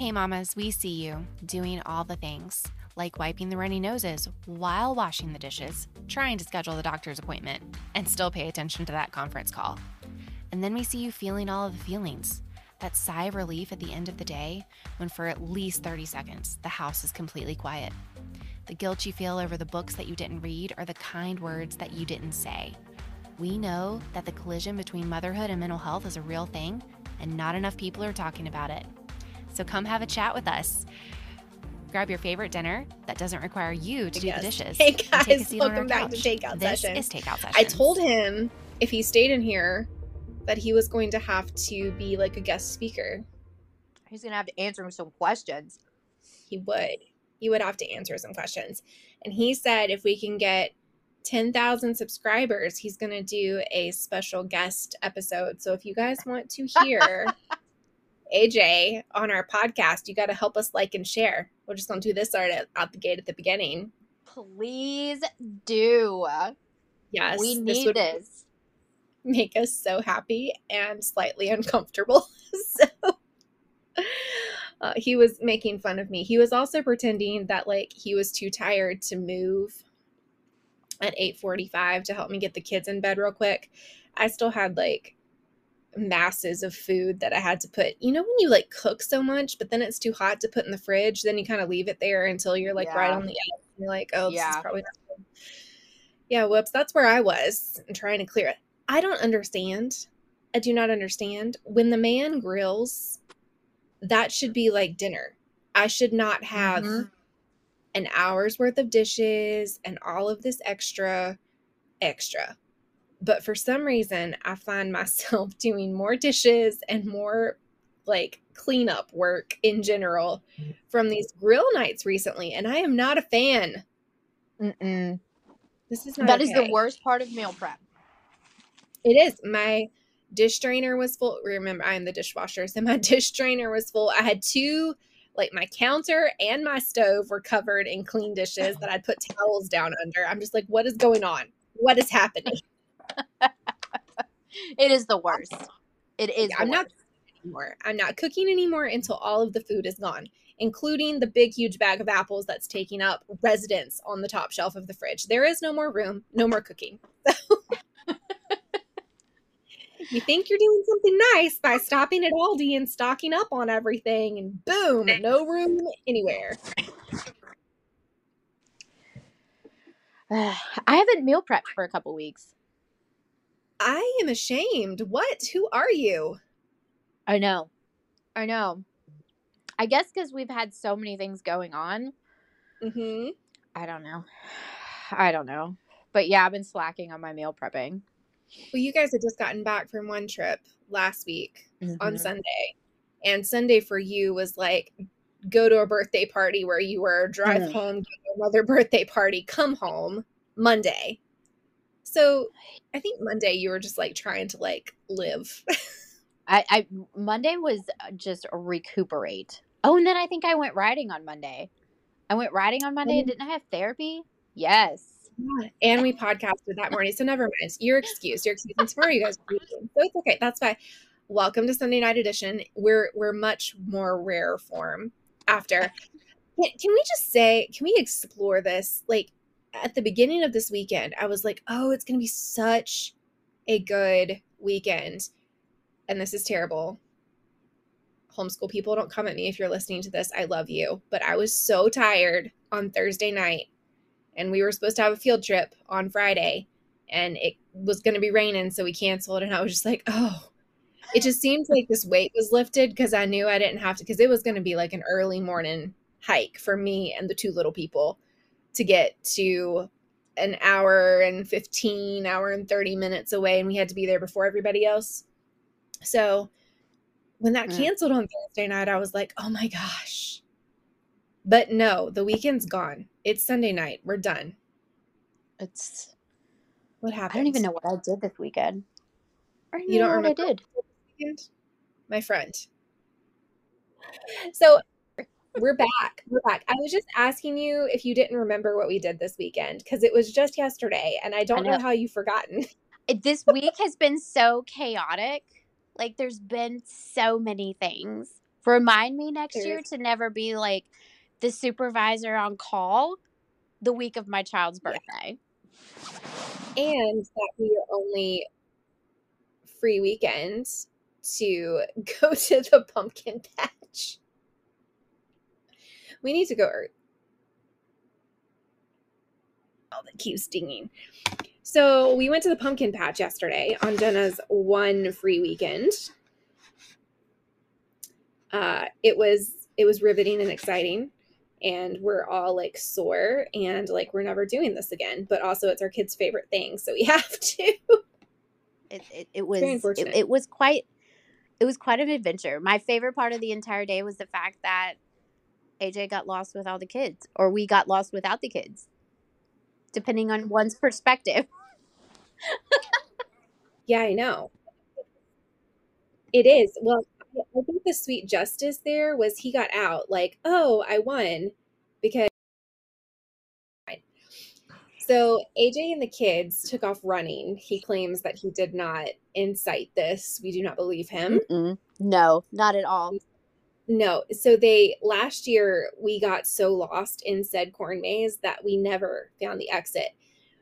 Hey, mamas, we see you doing all the things like wiping the runny noses while washing the dishes, trying to schedule the doctor's appointment, and still pay attention to that conference call. And then we see you feeling all of the feelings that sigh of relief at the end of the day when, for at least 30 seconds, the house is completely quiet. The guilt you feel over the books that you didn't read or the kind words that you didn't say. We know that the collision between motherhood and mental health is a real thing, and not enough people are talking about it. So come have a chat with us. Grab your favorite dinner that doesn't require you to do the dishes. Hey guys, welcome back couch. to Takeout this Session. This is Takeout Session. I told him if he stayed in here that he was going to have to be like a guest speaker. He's going to have to answer some questions. He would. He would have to answer some questions. And he said if we can get 10,000 subscribers, he's going to do a special guest episode. So if you guys want to hear AJ on our podcast, you got to help us like and share. We're just going to do this art out the gate at the beginning. Please do. Yes. We need this. this. Make us so happy and slightly uncomfortable. so uh, he was making fun of me. He was also pretending that like he was too tired to move at 8:45 to help me get the kids in bed real quick. I still had like masses of food that I had to put. You know when you like cook so much, but then it's too hot to put in the fridge, then you kind of leave it there until you're like yeah. right on the edge. You're like, oh, this yeah. is probably not good. Yeah, whoops. That's where I was and trying to clear it. I don't understand. I do not understand. When the man grills, that should be like dinner. I should not have mm-hmm. an hour's worth of dishes and all of this extra extra but for some reason, I find myself doing more dishes and more like cleanup work in general mm. from these grill nights recently, and I am not a fan. Mm-mm. This is not that okay. is the worst part of meal prep. It is. My dish drainer was full. Remember, I am the dishwasher, so my dish drainer was full. I had two, like my counter and my stove were covered in clean dishes that I'd put towels down under. I'm just like, what is going on? What is happening? it is the worst. It is. Yeah, I'm not anymore. I'm not cooking anymore until all of the food is gone, including the big, huge bag of apples that's taking up residence on the top shelf of the fridge. There is no more room, no more cooking. you think you're doing something nice by stopping at Aldi and stocking up on everything, and boom, no room anywhere. I haven't meal prepped for a couple weeks. I am ashamed. What? Who are you? I know. I know. I guess because we've had so many things going on. hmm I don't know. I don't know. But yeah, I've been slacking on my meal prepping. Well, you guys had just gotten back from one trip last week mm-hmm. on Sunday. And Sunday for you was like go to a birthday party where you were, drive mm. home, another birthday party, come home Monday. So I think Monday you were just like trying to like live. I, I Monday was uh, just recuperate. Oh, and then I think I went riding on Monday. I went riding on Monday and didn't I have therapy? Yes. Yeah. And we podcasted that morning. So never mind. Your excuse. Your excuse. It's for you guys. So it's okay. That's fine. Welcome to Sunday night edition. We're we're much more rare form after. Can, can we just say, can we explore this? Like at the beginning of this weekend, I was like, oh, it's going to be such a good weekend. And this is terrible. Homeschool people, don't come at me if you're listening to this. I love you. But I was so tired on Thursday night. And we were supposed to have a field trip on Friday. And it was going to be raining. So we canceled. And I was just like, oh, it just seemed like this weight was lifted because I knew I didn't have to, because it was going to be like an early morning hike for me and the two little people to get to an hour and 15 hour and 30 minutes away and we had to be there before everybody else. So when that mm. canceled on thursday night i was like oh my gosh. But no the weekend's gone. It's sunday night. We're done. It's what happened i don't even know what i did this weekend. You don't remember what i did. my friend. So we're back. We're back. I was just asking you if you didn't remember what we did this weekend because it was just yesterday and I don't I know. know how you've forgotten. This week has been so chaotic. Like there's been so many things. Remind me next year to never be like the supervisor on call the week of my child's Yeah. birthday. and that we your only free weekend to go to the pumpkin patch. We need to go earth. Oh, that keeps dinging. So we went to the pumpkin patch yesterday on Jenna's one free weekend. Uh, it was it was riveting and exciting and we're all like sore and like we're never doing this again but also it's our kids favorite thing so we have to It it, it was it, it was quite it was quite an adventure. My favorite part of the entire day was the fact that AJ got lost with all the kids, or we got lost without the kids, depending on one's perspective. yeah i know it is well i think the sweet justice there was he got out like oh i won because so aj and the kids took off running he claims that he did not incite this we do not believe him Mm-mm. No, not at all. No. So they last year we got so lost in said corn maze that we never found the exit.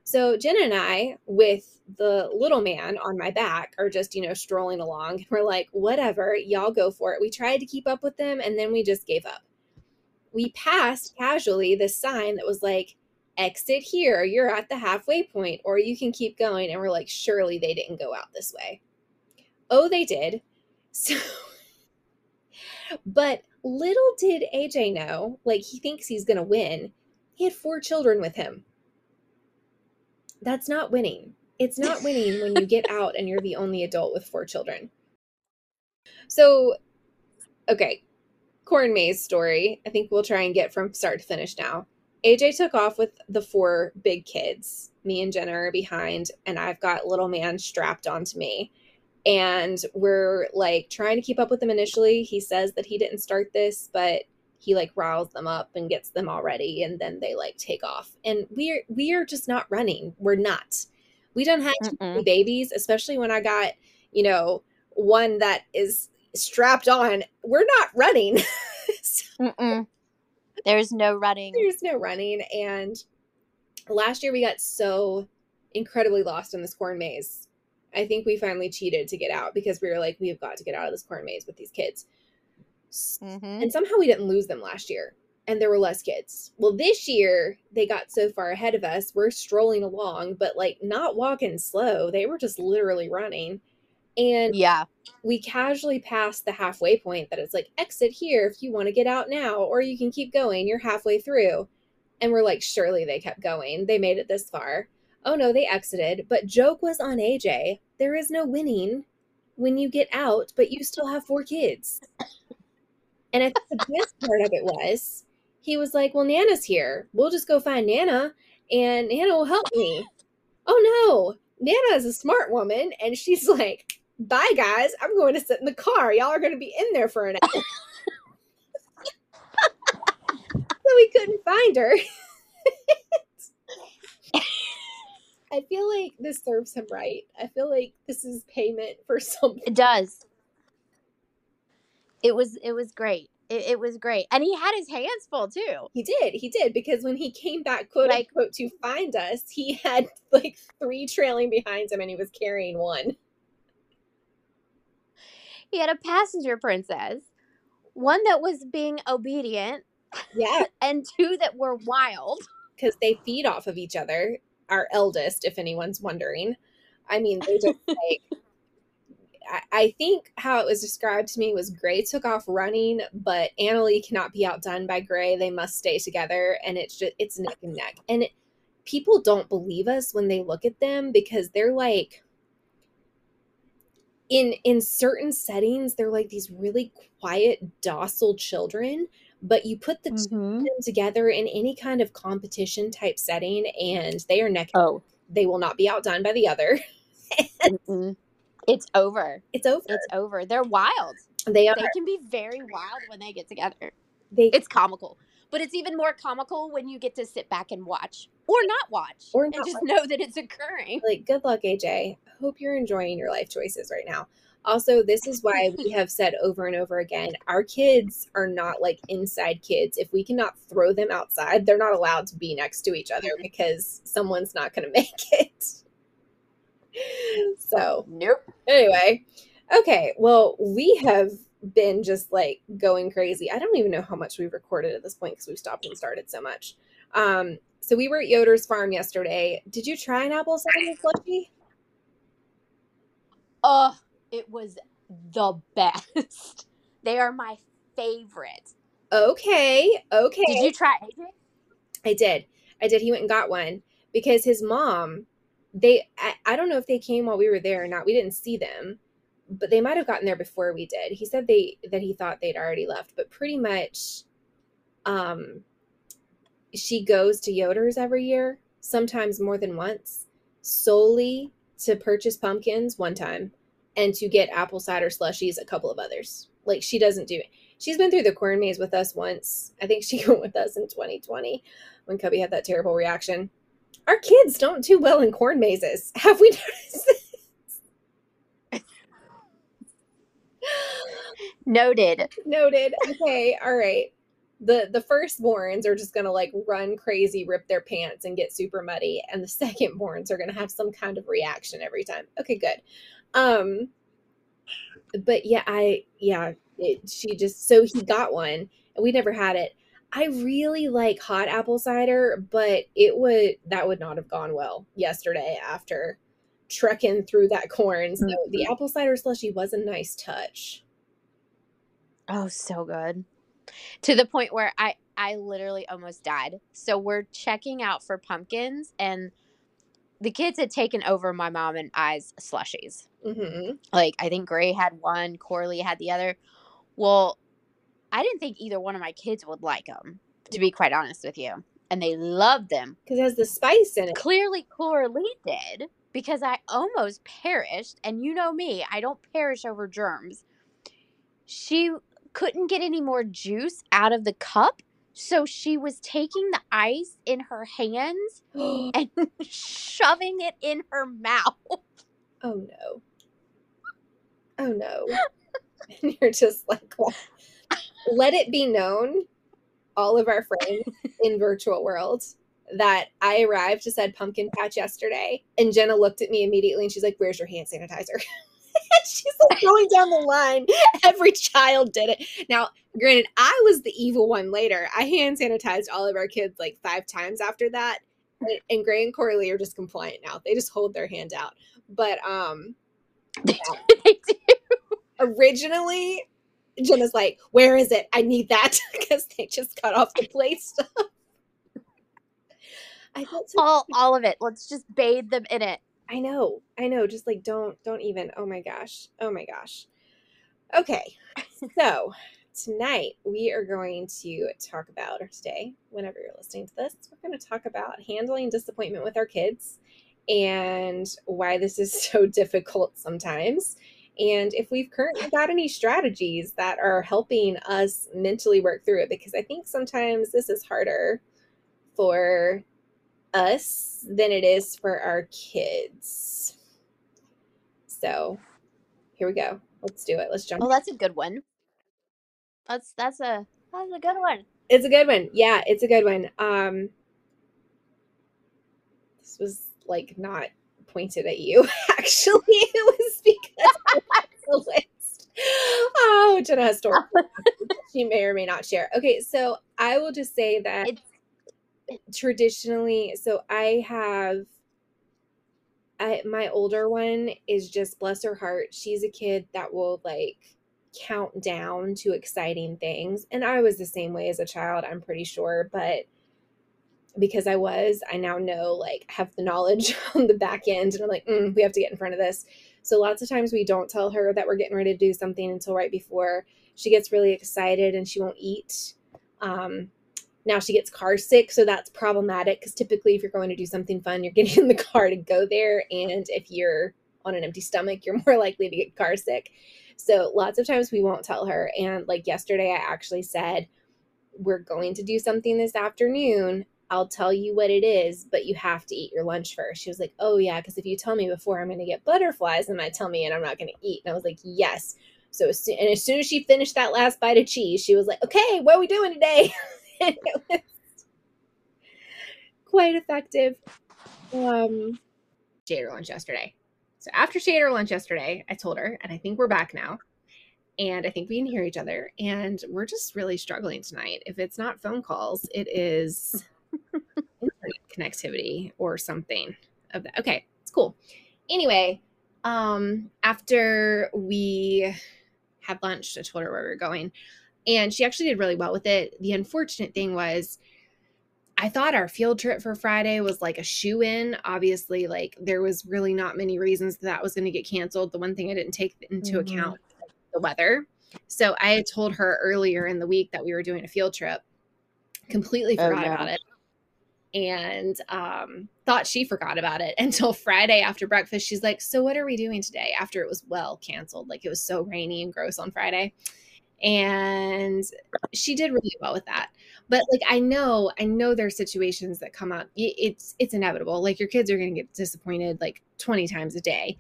So Jenna and I, with the little man on my back, are just, you know, strolling along. We're like, whatever, y'all go for it. We tried to keep up with them and then we just gave up. We passed casually this sign that was like, exit here, you're at the halfway point, or you can keep going. And we're like, surely they didn't go out this way. Oh, they did. So but little did AJ know, like he thinks he's going to win. He had four children with him. That's not winning. It's not winning when you get out and you're the only adult with four children. So, okay, corn maze story. I think we'll try and get from start to finish now. AJ took off with the four big kids. Me and Jenna are behind, and I've got little man strapped onto me and we're like trying to keep up with him initially. He says that he didn't start this, but he like riles them up and gets them all ready and then they like take off. And we're we are just not running. We're not. We don't have babies, especially when I got, you know, one that is strapped on. We're not running. So There's no running. there's no running. And last year we got so incredibly lost in this corn maze. I think we finally cheated to get out because we were like, we have got to get out of this corn maze with these kids. Mm-hmm. And somehow we didn't lose them last year. And there were less kids. Well, this year they got so far ahead of us. We're strolling along, but like not walking slow. They were just literally running. And Yeah. we casually passed the halfway point that it's like exit here if you want to get out now or you can keep going you're halfway through and we're like surely they kept going they made it this far oh no they exited. But joke was on aj there is no winning when you get out but you still have four kids. And i think the best part of it was he was like well nana's here. We'll just go find nana and nana will help me. Oh no. Nana is a smart woman. And she's like bye guys. I'm going to sit in the car. Y'all are going to be in there for an hour. So we couldn't find her i feel like this serves him right i feel like this is payment for something It does. It was it was great. It, it was great, and he had his hands full too. he did he did because when he came back quote Like- unquote to find us he had like three trailing behind him and he was carrying one He had a passenger princess, one that was being obedient, yeah and two that were wild. because they feed off of each other. Our eldest, if anyone's wondering. I mean, they just like. I, I think how it was described to me was Gray took off running, but Annalie cannot be outdone by Gray. They must stay together, and it's just it's neck and neck. And it, people don't believe us when they look at them because they're like in in certain settings they're like these really quiet docile children but you put the two Mhm. them together in any kind of competition type setting and they are neck Oh, they will not be outdone by the other it's over. it's over It's over. They're wild. they are They can be very wild when they get together. they It's comical, but it's even more comical when you get to sit back and watch, or not watch, Or and not just know that it's occurring. like good luck aj hope you're enjoying your life choices right now Also, this is why we have said over and over again our kids are not like inside kids. If we cannot throw them outside, they're not allowed to be next to each other because someone's not going to make it. So, Nope. anyway, okay. Well, we have been just like going crazy. I don't even know how much we've recorded at this point because we've stopped and started so much. Um, so we were at Yoder's farm yesterday. Did you try an apple cider slushy? Oh, it was the best. They are my favorite. Okay, okay. Did you try AJ? I did. I did. He went and got one because his mom, they, I, I don't know if they came while we were there or not. We didn't see them, but they might have gotten there before we did. He said they, that he thought they'd already left, but pretty much, um, she goes to Yoder's every year, sometimes more than once, solely to purchase pumpkins one time and to get apple cider slushies a couple of others. Like she doesn't do it. She's been through the corn maze with us once. I think she went with us in 2020 when Cubby had that terrible reaction. Our kids don't do well in corn mazes. Have we noticed this? Noted. Noted. Okay, all right. The the firstborns are just gonna like run crazy, rip their pants, and get super muddy, and the secondborns are gonna have some kind of reaction every time. Okay, good. Um, but yeah, I yeah, it, she just so he got one, and we never had it. I really like hot apple cider, but it would that would not have gone well yesterday after trekking through that corn. So the apple cider slushy was a nice touch. Oh, so good. To the point where I I literally almost died. So we're checking out for pumpkins and the kids had taken over my mom and I's slushies. hmm Like I think Gray had one, Corley had the other. Well, I didn't think either one of my kids would like them, to be quite honest with you. And they loved them. Because it has the spice in it. Clearly, Coralie did because I almost perished. And you know me, I don't perish over germs. She couldn't get any more juice out of the cup. So she was taking the ice in her hands and shoving it in her mouth. Oh no. Oh no. and you're just like, well, let it be known, all of our friends in virtual world, that I arrived to said pumpkin patch yesterday, and Jenna looked at me immediately and she's like, Where's your hand sanitizer? She's like going down the line. Every child did it. Now, granted, I was the evil one later. I hand sanitized all of our kids like five times after that. And, and Gray and Corley are just compliant now. They just hold their hand out. But um they do. originally Jenna's like, Where is it? I need that because they just cut off the plate stuff. I felt so All, all of it. Let's just bathe them in it. I know. I know. Just like don't don't even. Oh my gosh. Oh my gosh. Okay. So tonight we are going to talk about or today, whenever you're listening to this, we're going to talk about handling disappointment with our kids and why this is so difficult sometimes. And if we've currently got any strategies that are helping us mentally work through it, because I think sometimes this is harder for us than it is for our kids. So here we go. Let's do it. Let's jump. Oh, that's a good one. That's that's a that's a good one. It's a good one. Yeah, it's a good one. Um this was like not pointed at you actually. It was because I the list. Oh, Jenna has stories she may or may not share. Okay, so I will just say that It's traditionally so i have I, my older one is just bless her heart she's a kid that will like count down to exciting things and i was the same way as a child i'm pretty sure but because i was i now know like have the knowledge on the back end and i'm like mm, we have to get in front of this. So lots of times we don't tell her that we're getting ready to do something until right before she gets really excited and she won't eat um, now she gets car sick, so that's problematic because typically, if you're going to do something fun, you're getting in the car to go there. And if you're on an empty stomach, you're more likely to get car sick. So lots of times we won't tell her. And like yesterday, I actually said, We're going to do something this afternoon. I'll tell you what it is, but you have to eat your lunch first. She was like, Oh, yeah, because if you tell me before, I'm going to get butterflies and I tell me and I'm not going to eat. And I was like, Yes. So, as soon, and as soon as she finished that last bite of cheese, she was like, Okay, what are we doing today? and it was quite effective. Um, her lunch yesterday. So, after her lunch yesterday, I told her, and I think we're back now and I think we can hear each other. And we're just really struggling tonight. If it's not phone calls, it is internet connectivity or something of that. Okay, it's cool. Anyway, um, after we had lunch, I told her where we were going, and she actually did really well with it. The unfortunate thing was. I thought our field trip for Friday was like a shoe in. Obviously, like there was really not many reasons that, that was going to get canceled. The one thing I didn't take into mm-hmm. account the weather. So I had told her earlier in the week that we were doing a field trip, completely oh, forgot oh, about it, and um, thought she forgot about it until Friday after breakfast. She's like, So, what are we doing today? After it was well canceled. Like it was so rainy and gross on Friday. And she did really well with that. But like I know, I know there are situations that come up. It's it's inevitable. Like your kids are going to get disappointed like 20 times a day.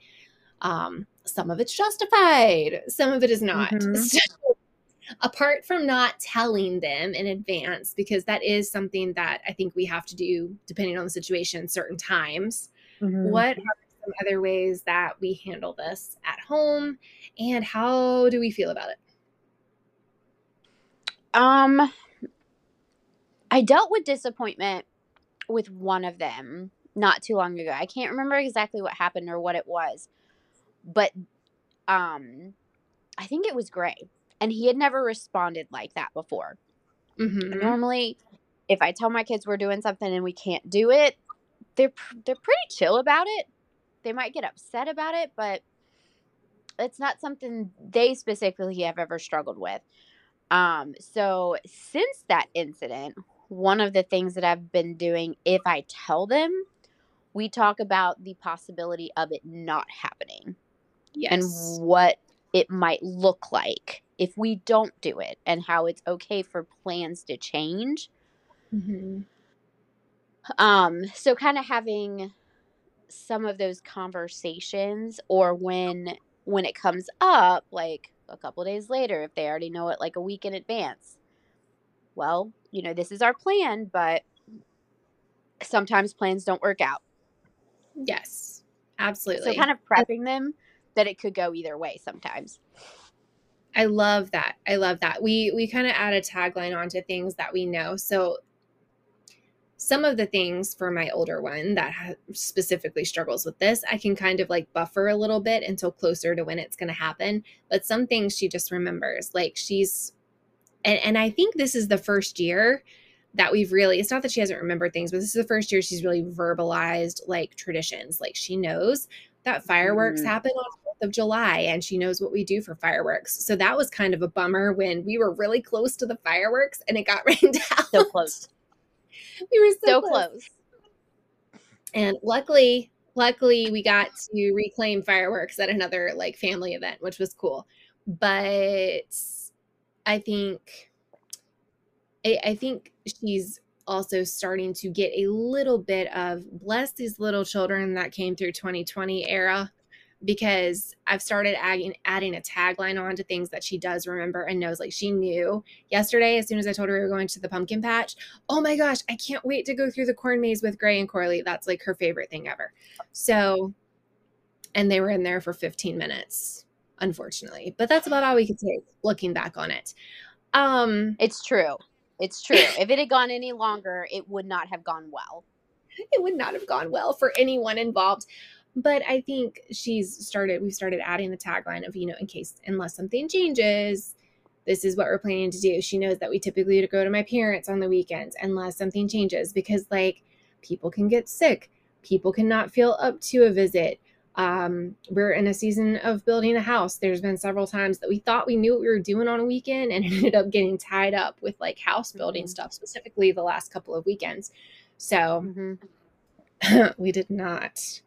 Um, some of it's justified, some of it is not. Mm-hmm. So, apart from not telling them in advance, because that is something that I think we have to do depending on the situation, certain times. Mm-hmm. What are some other ways that we handle this at home, and how do we feel about it? Um, I dealt with disappointment with one of them not too long ago. I can't remember exactly what happened or what it was but um I think it was Gray, and he had never responded like that before. Mm-hmm. Normally, if I tell my kids we're doing something and we can't do it, they're they're pretty chill about it. They might get upset about it, but it's not something they specifically have ever struggled with. Um, so since that incident, one of the things that I've been doing, if I tell them, we talk about the possibility of it not happening yes. and what it might look like if we don't do it and how it's okay for plans to change. Mm-hmm. Um, so kind of having some of those conversations or when when it comes up like a couple days later if they already know it like a week in advance well you know this is our plan but sometimes plans don't work out yes absolutely so kind of prepping them that it could go either way sometimes. I love that. I love that. We we kind of add a tagline onto things that we know. So some of the things for my older one that ha- specifically struggles with this, I can kind of like buffer a little bit until closer to when it's going to happen. But some things she just remembers, like she's, and, and I think this is the first year that we've really, it's not that she hasn't remembered things, but this is the first year she's really verbalized like traditions. Like she knows that fireworks mm. happen on 4th of July and she knows what we do for fireworks. So that was kind of a bummer when we were really close to the fireworks and it got rained out. So close. we were so, so close. close. And luckily, luckily we got to reclaim fireworks at another like family event, which was cool. But I think I, I think she's also starting to get a little bit of bless these little children that came through 2020 era because I've started adding adding a tagline on to things that she does remember and knows. Like she knew yesterday, as soon as I told her we were going to the pumpkin patch. Oh my gosh, I can't wait to go through the corn maze with Gray and Corley. That's like her favorite thing ever. So, and they were in there for 15 minutes, unfortunately. But that's about all we could take looking back on it. Um, it's true. It's true. if it had gone any longer, it would not have gone well. It would not have gone well for anyone involved but I think she's started, we've started adding the tagline of, you know, in case, unless something changes, this is what we're planning to do. She knows that we typically go to my parents on the weekends unless something changes because, like, people can get sick, people cannot feel up to a visit. Um, we're in a season of building a house. There's been several times that we thought we knew what we were doing on a weekend and ended up getting tied up with like house building mm-hmm. stuff, specifically the last couple of weekends. So mm-hmm. we did not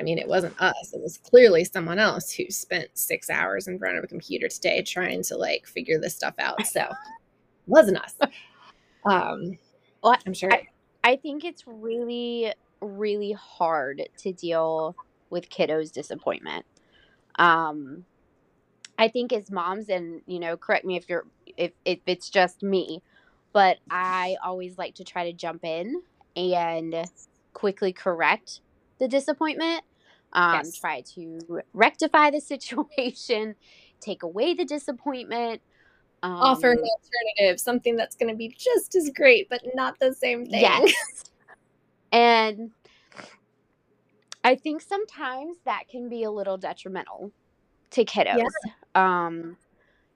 I mean, it wasn't us. It was clearly someone else who spent six hours in front of a computer today trying to like figure this stuff out. So it wasn't us. Um, well, I'm sure. I, I think it's really, really hard to deal with kiddos' disappointment. Um, I think as moms, and you know, correct me if you're if if it's just me, but I always like to try to jump in and quickly correct the disappointment. Um, Yes. try to rectify the situation, take away the disappointment. Um, Offer an alternative, something that's going to be just as great, but not the same thing. Yes. and I think sometimes that can be a little detrimental to kiddos. Um,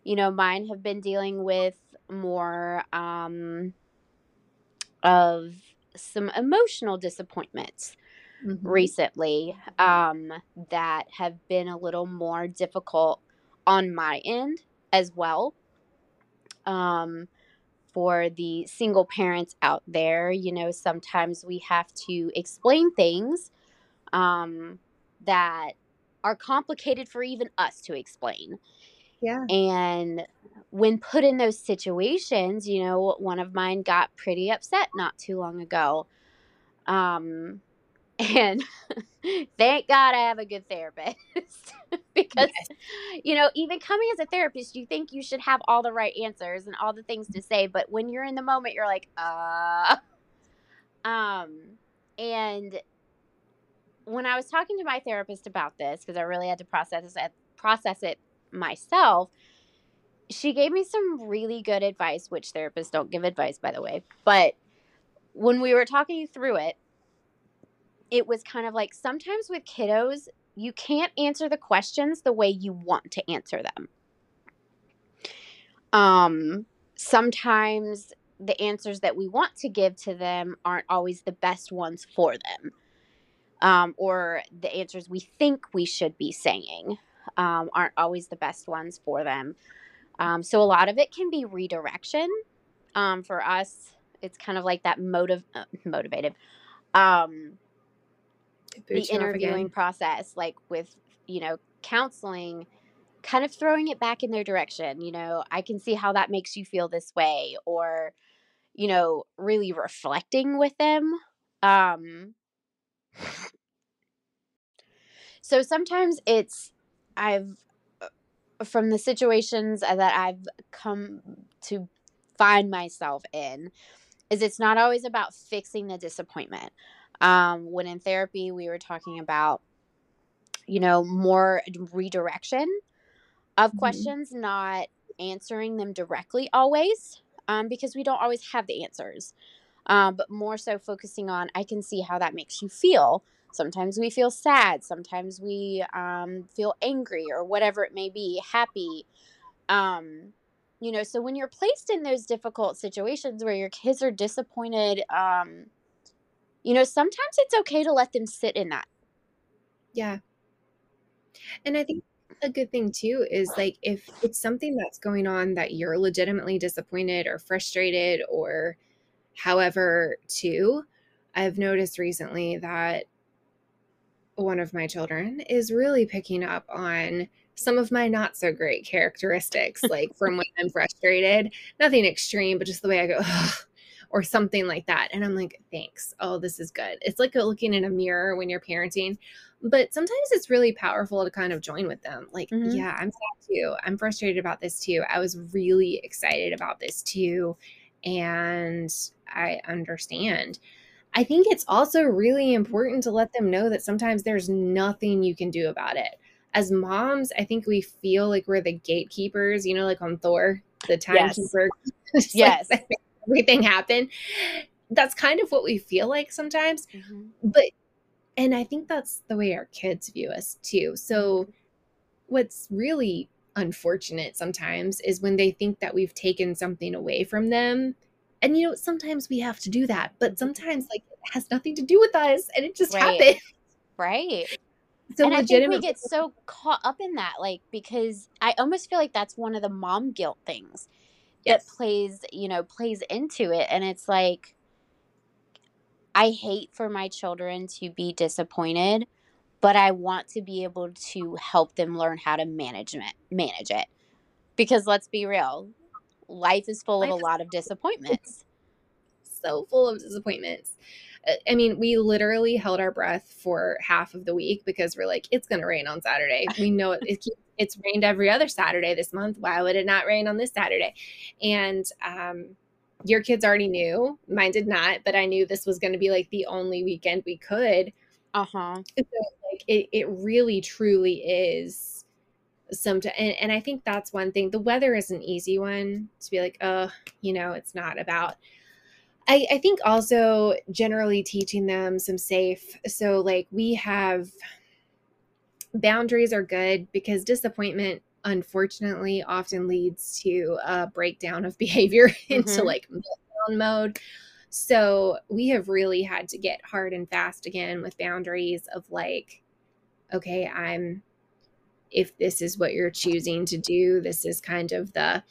you know, mine have been dealing with more um, of some emotional disappointments Mhm. recently um, that have been a little more difficult on my end as well. Um, for the single parents out there, you know, sometimes we have to explain things um, that are complicated for even us to explain. Yeah. And when put in those situations, you know, one of mine got pretty upset not too long ago. Um, and thank God I have a good therapist because, you know, even coming as a therapist, you think you should have all the right answers and all the things to say. But when you're in the moment, you're like, uh, um, and when I was talking to my therapist about this, because I really had to process it, process it myself, she gave me some really good advice, which therapists don't give advice, by the way. But when we were talking through it, it was kind of like sometimes with kiddos, you can't answer the questions the way you want to answer them. Um, sometimes the answers that we want to give to them aren't always the best ones for them, um, or the answers we think we should be saying um, aren't always the best ones for them. Um, so a lot of it can be redirection. Um, for us, it's kind of like that motive, uh, motivated. Um, the Boot you off interviewing process, like with, you know, counseling, kind of throwing it back in their direction. You know, I can see how that makes you feel this way, or, you know, really reflecting with them. Um, so sometimes it's, I've, uh, from the situations that I've come to find myself in, is it's not always about fixing the disappointment um, when in therapy we were talking about you know more redirection of Mhm. questions not answering them directly always um, because we don't always have the answers. Um, but more so focusing on i can see how that makes you feel. Sometimes we feel sad sometimes we um, feel angry or whatever it may be happy. Um, you know so when you're placed in those difficult situations where your kids are disappointed um, you know, sometimes it's okay to let them sit in that. Yeah. And I think a good thing too is like if it's something that's going on that you're legitimately disappointed or frustrated or however too, I've noticed recently that one of my children is really picking up on some of my not so great characteristics, like from when I'm frustrated. Nothing extreme, but just the way I go, "Ugh," or something like that. And I'm like, thanks. Oh, this is good. It's like looking in a mirror when you're parenting. But sometimes it's really powerful to kind of join with them. Like, Mhm. yeah, I'm sad too. I'm frustrated about this too. I was really excited about this too. And I understand. I think it's also really important to let them know that sometimes there's nothing you can do about it. As moms, I think we feel like we're the gatekeepers, you know, like on Thor, the Yes. timekeeper. Like Yes. make everything happen. That's kind of what we feel like sometimes. Mm-hmm. But, and I think that's the way our kids view us too. So, what's really unfortunate sometimes is when they think that we've taken something away from them. And you know, sometimes we have to do that, but mm-hmm. sometimes like it has nothing to do with us and it just Right. happened. Right. So and I think we get so caught up in that, like, because I almost feel like that's one of the mom guilt things Yes. that plays, you know, plays into it. And it's like, I hate for my children to be disappointed, but I want to be able to help them learn how to manage it, manage it. Because let's be real, life is full of a lot of disappointments. so full of disappointments. Uh, I mean, we literally held our breath for half of the week because we're like, it's going to rain on Saturday. We know it, it, it's rained every other Saturday this month. Why would it not rain on this Saturday? And um, your kids already knew. Mine did not, but I knew this was going to be like the only weekend we could. Uh huh. So, like, it, it really, truly is some and, and i think that's one thing the weather is an easy one to be like oh you know it's not about I, I think also generally teaching them some safe so like we have boundaries are good because disappointment unfortunately often leads to a breakdown of behavior into mm-hmm. like meltdown mode so we have really had to get hard and fast again with boundaries of like okay i'm if this is what you're choosing to do this is kind of the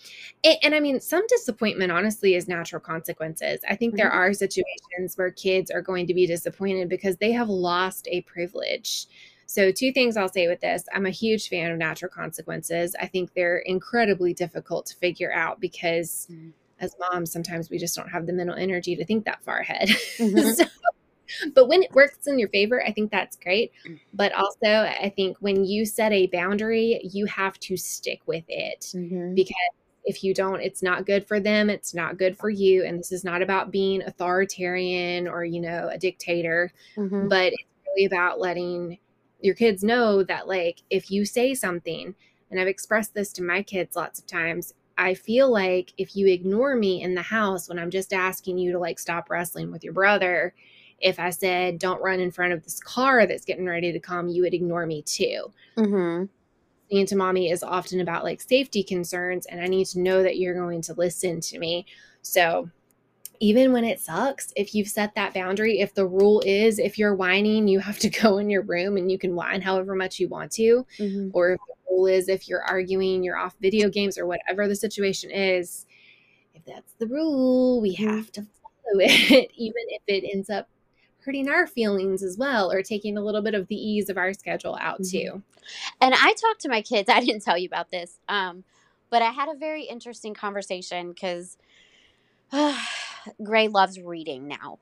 and, and i mean some disappointment honestly is natural consequences i think mm-hmm. there are situations where kids are going to be disappointed because they have lost a privilege so, two things I'll say with this I'm a huge fan of natural consequences. I think they're incredibly difficult to figure out because mm-hmm. as moms, sometimes we just don't have the mental energy to think that far ahead. Mm-hmm. so, but when it works in your favor, I think that's great. Mm. But also, I think when you set a boundary, you have to stick with it mm-hmm. because if you don't, it's not good for them, it's not good for you. And this is not about being authoritarian or, you know, a dictator, mm-hmm. but it's really about letting your kids know that like if you say something and I've expressed this to my kids lots of times I feel like if you ignore me in the house when I'm just asking you to like stop wrestling with your brother if I said don't run in front of this car that's getting ready to come you would ignore me too mm-hmm. To mommy is often about like safety concerns and I need to know that you're going to listen to me so even when it sucks, if you've set that boundary, if the rule is if you're whining, you have to go in your room and you can whine however much you want to, mm-hmm. or if the rule is if you're arguing, you're off video games or whatever the situation is, if that's the rule, we mm-hmm. have to follow it, even if it ends up hurting our feelings as well or taking a little bit of the ease of our schedule out mm-hmm. too. And I talked to my kids, I didn't tell you about this, um, but I had a very interesting conversation because Gray loves reading now.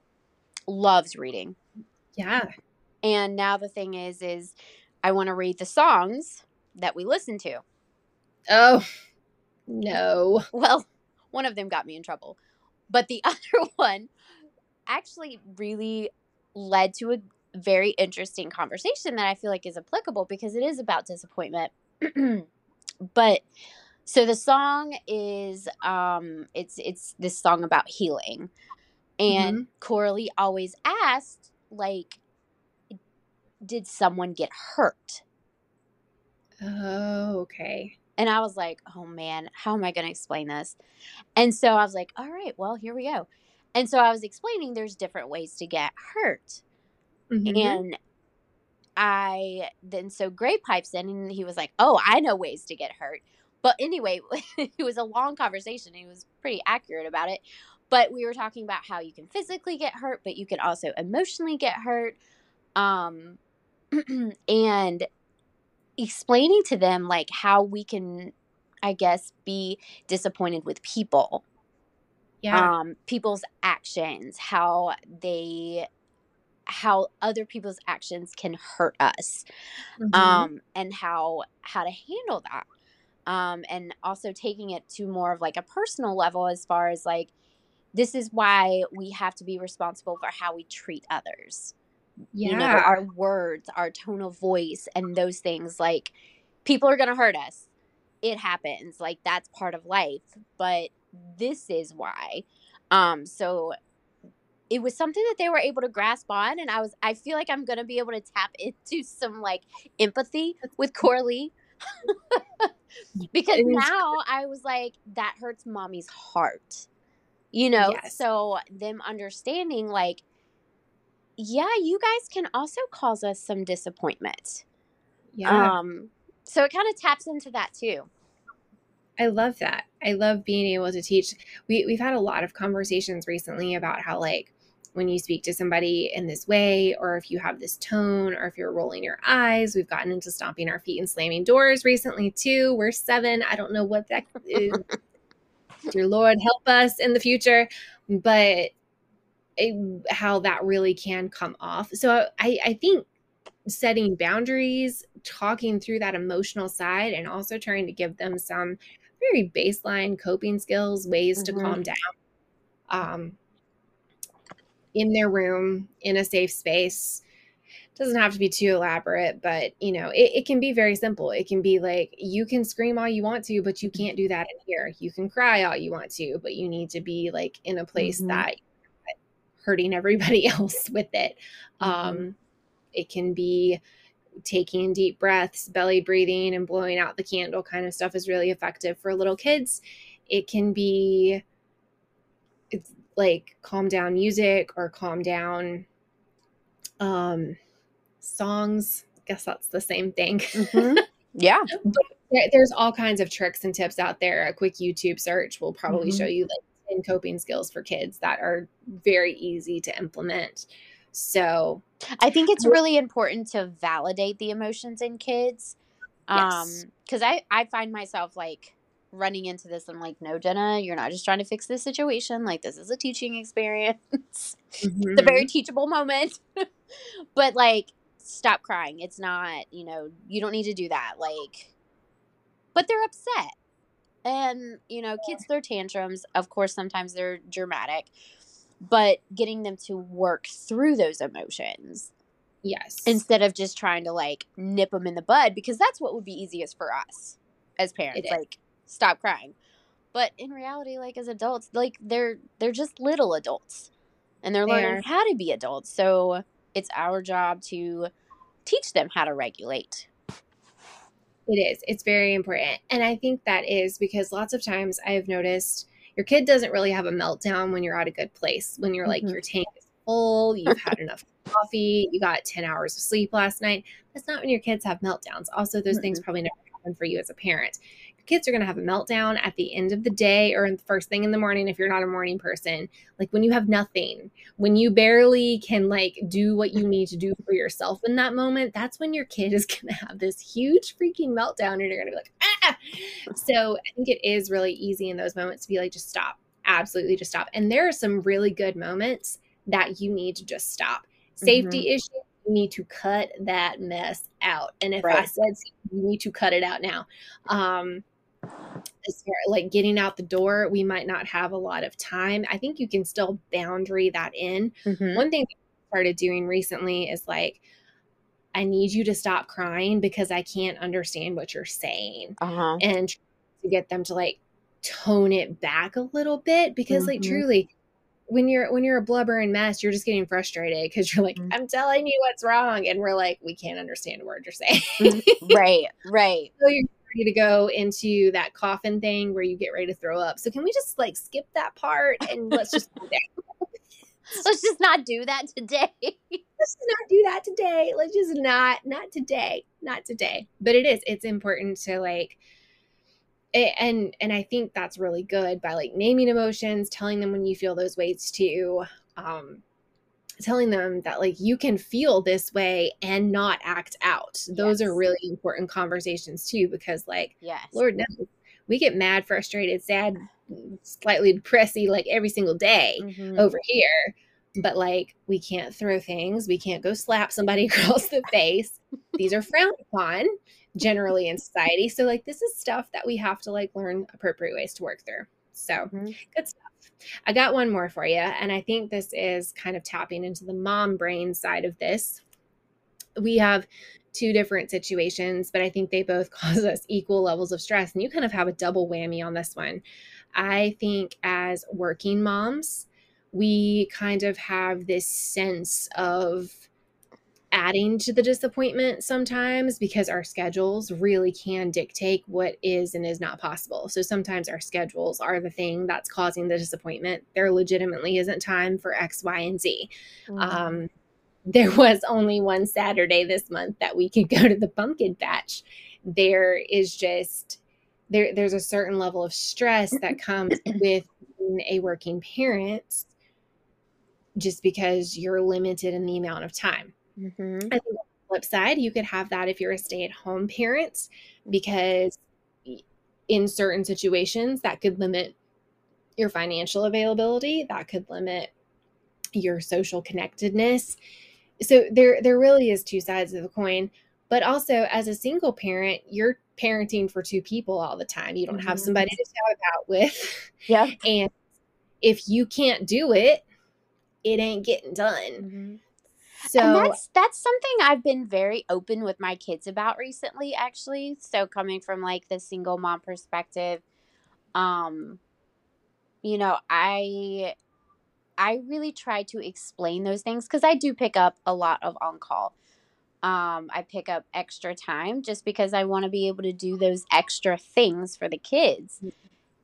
Loves reading. Yeah. And now the thing is is I want to read the songs that we listen to. Oh. No. Well, one of them got me in trouble. But the other one actually really led to a very interesting conversation that I feel like is applicable because it is about disappointment. but so the song is um it's it's this song about healing. And mm-hmm. Coralie always asked like did someone get hurt? Oh, okay. And I was like, oh man, how am I going to explain this? And so I was like, all right, well, here we go. And so I was explaining there's different ways to get hurt. Mm-hmm. And I then so Gray pipes in and he was like, oh, I know ways to get hurt. But anyway, it was a long conversation. He was pretty accurate about it. But we were talking about how you can physically get hurt, but you can also emotionally get hurt. Um, and explaining to them like how we can, I guess, be disappointed with people. Yeah. Um, people's actions, how they how other people's actions can hurt us mm-hmm. um and how how to handle that um, and also taking it to more of like a personal level as far as like this is why we have to be responsible for how we treat others. Yeah. you know our words our tone of voice and those things like people are going to hurt us. It happens. Like that's part of life but this is why. Um so it was something that they were able to grasp on and i was i feel like i'm going to be able to tap into some like empathy with coralie because now I was like, that hurts mommy's heart. You know? Yes. So them understanding, like, yeah, you guys can also cause us some disappointment. Yeah. Um, so it kind of taps into that too. I love that. I love being able to teach. We we've had a lot of conversations recently about how like when you speak to somebody in this way, or if you have this tone, or if you're rolling your eyes. We've gotten into stomping our feet and slamming doors recently, too. We're seven. I don't know what that is. Dear Lord, help us in the future. But it, how that really can come off. So I, I think setting boundaries, talking through that emotional side, and also trying to give them some very baseline coping skills, ways mm-hmm. to calm down. Um, in their room, in a safe space, doesn't have to be too elaborate, but you know, it, it, can be very simple. It can be like you can scream all you want to, but you can't do that in here. You can cry all you want to, but you need to be like in a place mm-hmm. that hurting everybody else with it. Mm-hmm. Um, it can be taking deep breaths, belly breathing, and blowing out the candle kind of stuff is really effective for little kids. It can be it's like calm down music or calm down um songs. I guess that's the same thing. Mm-hmm. Yeah. there, there's all kinds of tricks and tips out there. A quick YouTube search will probably mm-hmm. show you like 10 coping skills for kids that are very easy to implement. So I think it's really important to validate the emotions in kids. Um, because I, I find myself like running into this. I'm like, no, Jenna, you're not just trying to fix this situation. Like, this is a teaching experience. Mm-hmm. it's a very teachable moment. but like, stop crying. It's not, you know, you don't need to do that. Like, but they're upset. And, you know, kids throw tantrums. Of course, sometimes they're dramatic, but getting them to work through those emotions. Yes. Instead of just trying to like nip them in the bud, because that's what would be easiest for us as parents. Like, stop crying. But in reality, like as adults, like they're they're just little adults. And they're learning how to be adults. So it's our job to teach them how to regulate. It is. It's very important. And I think that is because lots of times I've noticed your kid doesn't really have a meltdown when you're at a good place, when you're like, mm-hmm. your tank is full, you've had enough coffee, you got 10 hours of sleep last night. That's not when your kids have meltdowns. Also, those mm-hmm. things probably never happen for you as a parent. Your kids are going to have a meltdown at the end of the day or in the first thing in the morning if you're not a morning person. Like when you have nothing when you barely can like do what you need to do for yourself in that moment that's when your kid is going to have this huge freaking meltdown and you're going to be like ah! So i think it is really easy in those moments to be like just stop. Absolutely just stop. And there are some really good moments that you need to just stop. Safety mm-hmm. issues you need to cut that mess out. And if right. I said you need to cut it out now. Um, as far like getting out the door, we might not have a lot of time. I think you can still boundary that in. Mm-hmm. One thing I started doing recently is like, I need you to stop crying because I can't understand what you're saying. Uh-huh. And to get them to like tone it back a little bit because mm-hmm. like truly when you're when you're a blubbering mess, you're just getting frustrated because you're like, mm-hmm. I'm telling you what's wrong, and we're like, we can't understand a word you're saying. Mm-hmm. right, right. So you're ready to go into that coffin thing where you get ready to throw up. So can we just like skip that part and let's just let's just not do that today. let's just not do that today. Let's just not not today. Not today. But it is. It's important to like and and I think that's really good by like naming emotions, telling them when you feel those weights too. Um telling them that like you can feel this way and not act out. Those yes. are really important conversations too because like yes. Lord knows we get mad, frustrated, sad, slightly depressy like every single day mm-hmm. over here. But like we can't throw things, we can't go slap somebody across the face. These are frowned upon generally in society. So like this is stuff that we have to like learn appropriate ways to work through. So mm-hmm. good stuff. I got one more for you. And I think this is kind of tapping into the mom brain side of this. We have two different situations, but I think they both cause us equal levels of stress. And you kind of have a double whammy on this one. I think as working moms, we kind of have this sense of adding to the disappointment sometimes because our schedules really can dictate what is and is not possible. So sometimes our schedules are the thing that's causing the disappointment. There legitimately isn't time for X, Y, and Z. Mm-hmm. Um, there was only one Saturday this month that we could go to the pumpkin patch. There is just there there's a certain level of stress that comes with being a working parent just because you're limited in the amount of time. Mm-hmm. Think on the flip side, you could have that if you're a stay at home parent, because in certain situations, that could limit your financial availability, that could limit your social connectedness. So there there really is two sides of the coin. But also as a single parent, you're parenting for two people all the time. You don't have Mhm. somebody to chat about with. Yeah. And if you can't do it, it ain't getting done. Mhm. So and that's that's something I've been very open with my kids about recently actually. So coming from like the single mom perspective, um you know, I I really try to explain those things cuz I do pick up a lot of on call. Um I pick up extra time just because I want to be able to do those extra things for the kids.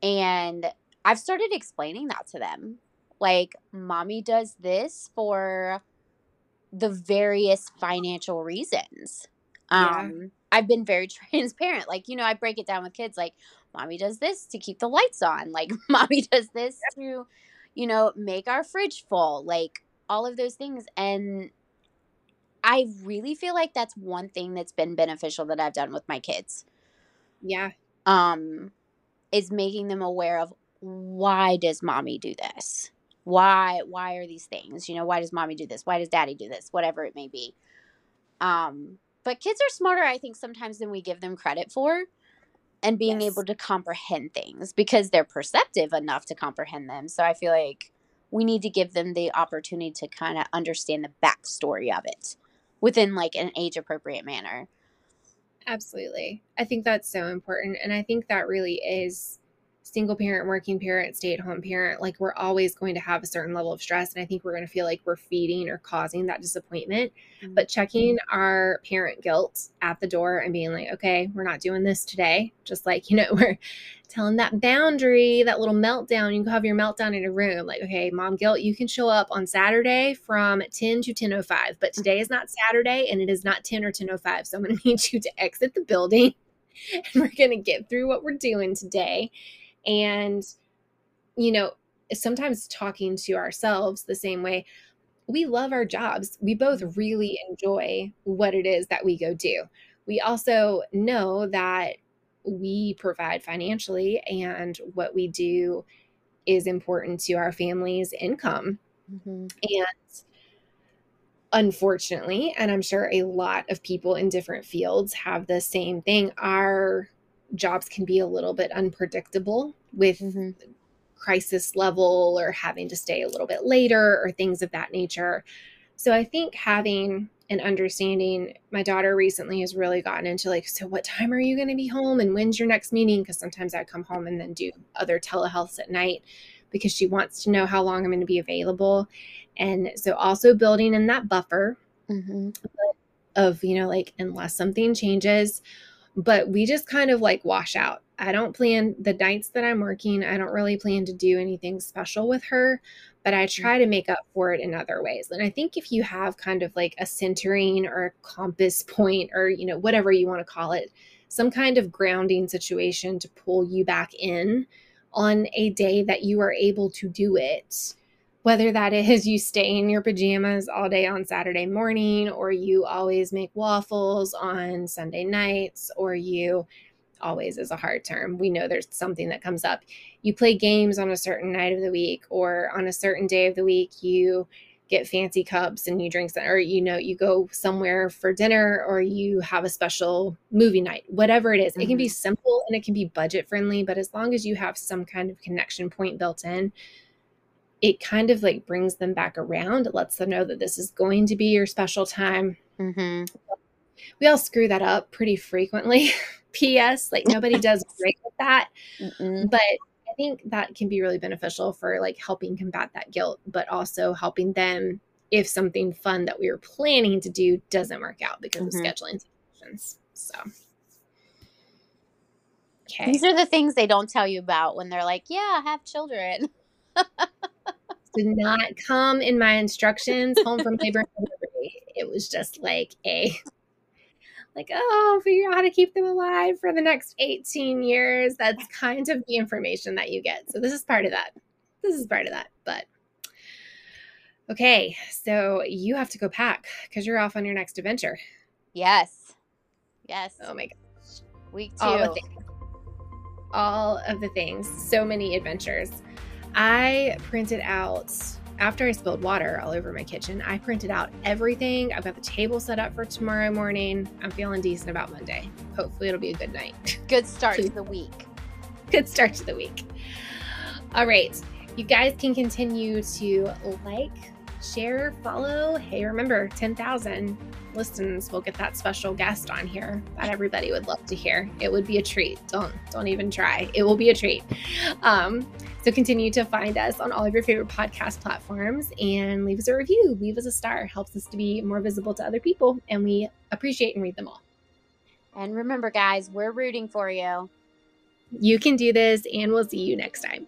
And I've started explaining that to them. Like mommy does this for the various financial reasons. Yeah. Um, I've been very transparent. Like, you know, I break it down with kids like, mommy does this to keep the lights on. Like, mommy does this to, you know, make our fridge full. Like, all of those things. And I really feel like that's one thing that's been beneficial that I've done with my kids. yeah, Um, is making them aware of why does mommy do this? Why why are these things? You know, why does mommy do this? Why does daddy do this? Whatever it may be. Um, but kids are smarter, I think, sometimes than we give them credit for. And being Yes. able to comprehend things because they're perceptive enough to comprehend them. So I feel like we need to give them the opportunity to kind of understand the backstory of it within like an age appropriate manner. absolutely. I think that's so important. And I think that really is single parent, working parent, stay at home parent. Like we're always going to have a certain level of stress. And I think we're going to feel like we're feeding or causing that disappointment. Mm-hmm. But checking our parent guilt at the door and being like, okay, we're not doing this today. Just like, you know, we're telling that boundary, that little meltdown. You can have your meltdown in a room. Like, okay, mom guilt, you can show up on Saturday from 10 to 10.05. But mm-hmm. today is not Saturday and it is not 10 or 10.05. So I'm going to need you to exit the building and we're going to get through what we're doing today. And, you know, sometimes talking to ourselves the same way we love our jobs. We both really enjoy what it is that we go do. We also know that we provide financially and what we do is important to our family's income. Mhm. And unfortunately, and I'm sure a lot of people in different fields have the same thing, our jobs can be a little bit unpredictable with Mhm. crisis level or having to stay a little bit later or things of that nature. So I think having an understanding, my daughter recently has really gotten into like, so what time are you going to be home and when's your next meeting? Because sometimes I come home and then do other telehealths at night because she wants to know how long I'm going to be available. And so also building in that buffer Mhm. of, you know, like, unless something changes, but we just kind of like wash out. I don't plan the nights that I'm working, I don't really plan to do anything special with her, but I mm. try to make up for it in other ways. And I think if you have kind of like a centering or a compass point or, you know, whatever you want to call it, some kind of grounding situation to pull you back in on a day that you are able to do it whether that is you stay in your pajamas all day on Saturday morning, or you always make waffles on Sunday nights, or you always is a hard term. We know there's something that comes up. You play games on a certain night of the week, or on a certain day of the week, you get fancy cups and you drink, some- or you know, you go somewhere for dinner, or you have a special movie night, whatever it is. It can be mm-hmm. simple and it can be budget friendly, but as long as you have some kind of connection point built in, it kind of like brings them back around. It lets them know that this is going to be your special time. Mhm. We all screw that up pretty frequently. P.S. Like nobody does great with that, Mm-mm. but I think that can be really beneficial for like helping combat that guilt, but also helping them if something fun that we were planning to do doesn't work out because Mhm. of scheduling situations. So, okay. These are the things they don't tell you about when they're like, "Yeah, have children." did not come in my instructions home from labor and delivery. It was just like a like, oh, figure out how to keep them alive for the next 18 years. That's kind of the information that you get. So this is part of that. This is part of that. But okay, so you have to go pack because you're off on your next adventure. Yes. Yes. Oh my gosh. Week two. all the things. All of the things. So many adventures. I printed out after I spilled water all over my kitchen, I printed out everything. I've got the table set up for tomorrow morning. I'm feeling decent about Monday. Hopefully, it'll be a good night. Good start to the week. Good start to the week. All right. You guys can continue to like, share, follow. Hey, remember 10,000 listens. We'll get that special guest on here that everybody would love to hear. It would be a treat. Don't don't even try. It will be a treat. Um, so continue to find us on all of your favorite podcast platforms and leave us a review. Leave us a star. Helps us to be more visible to other people, and we appreciate and read them all. And remember, guys, we're rooting for you. You can do this, and we'll see you next time.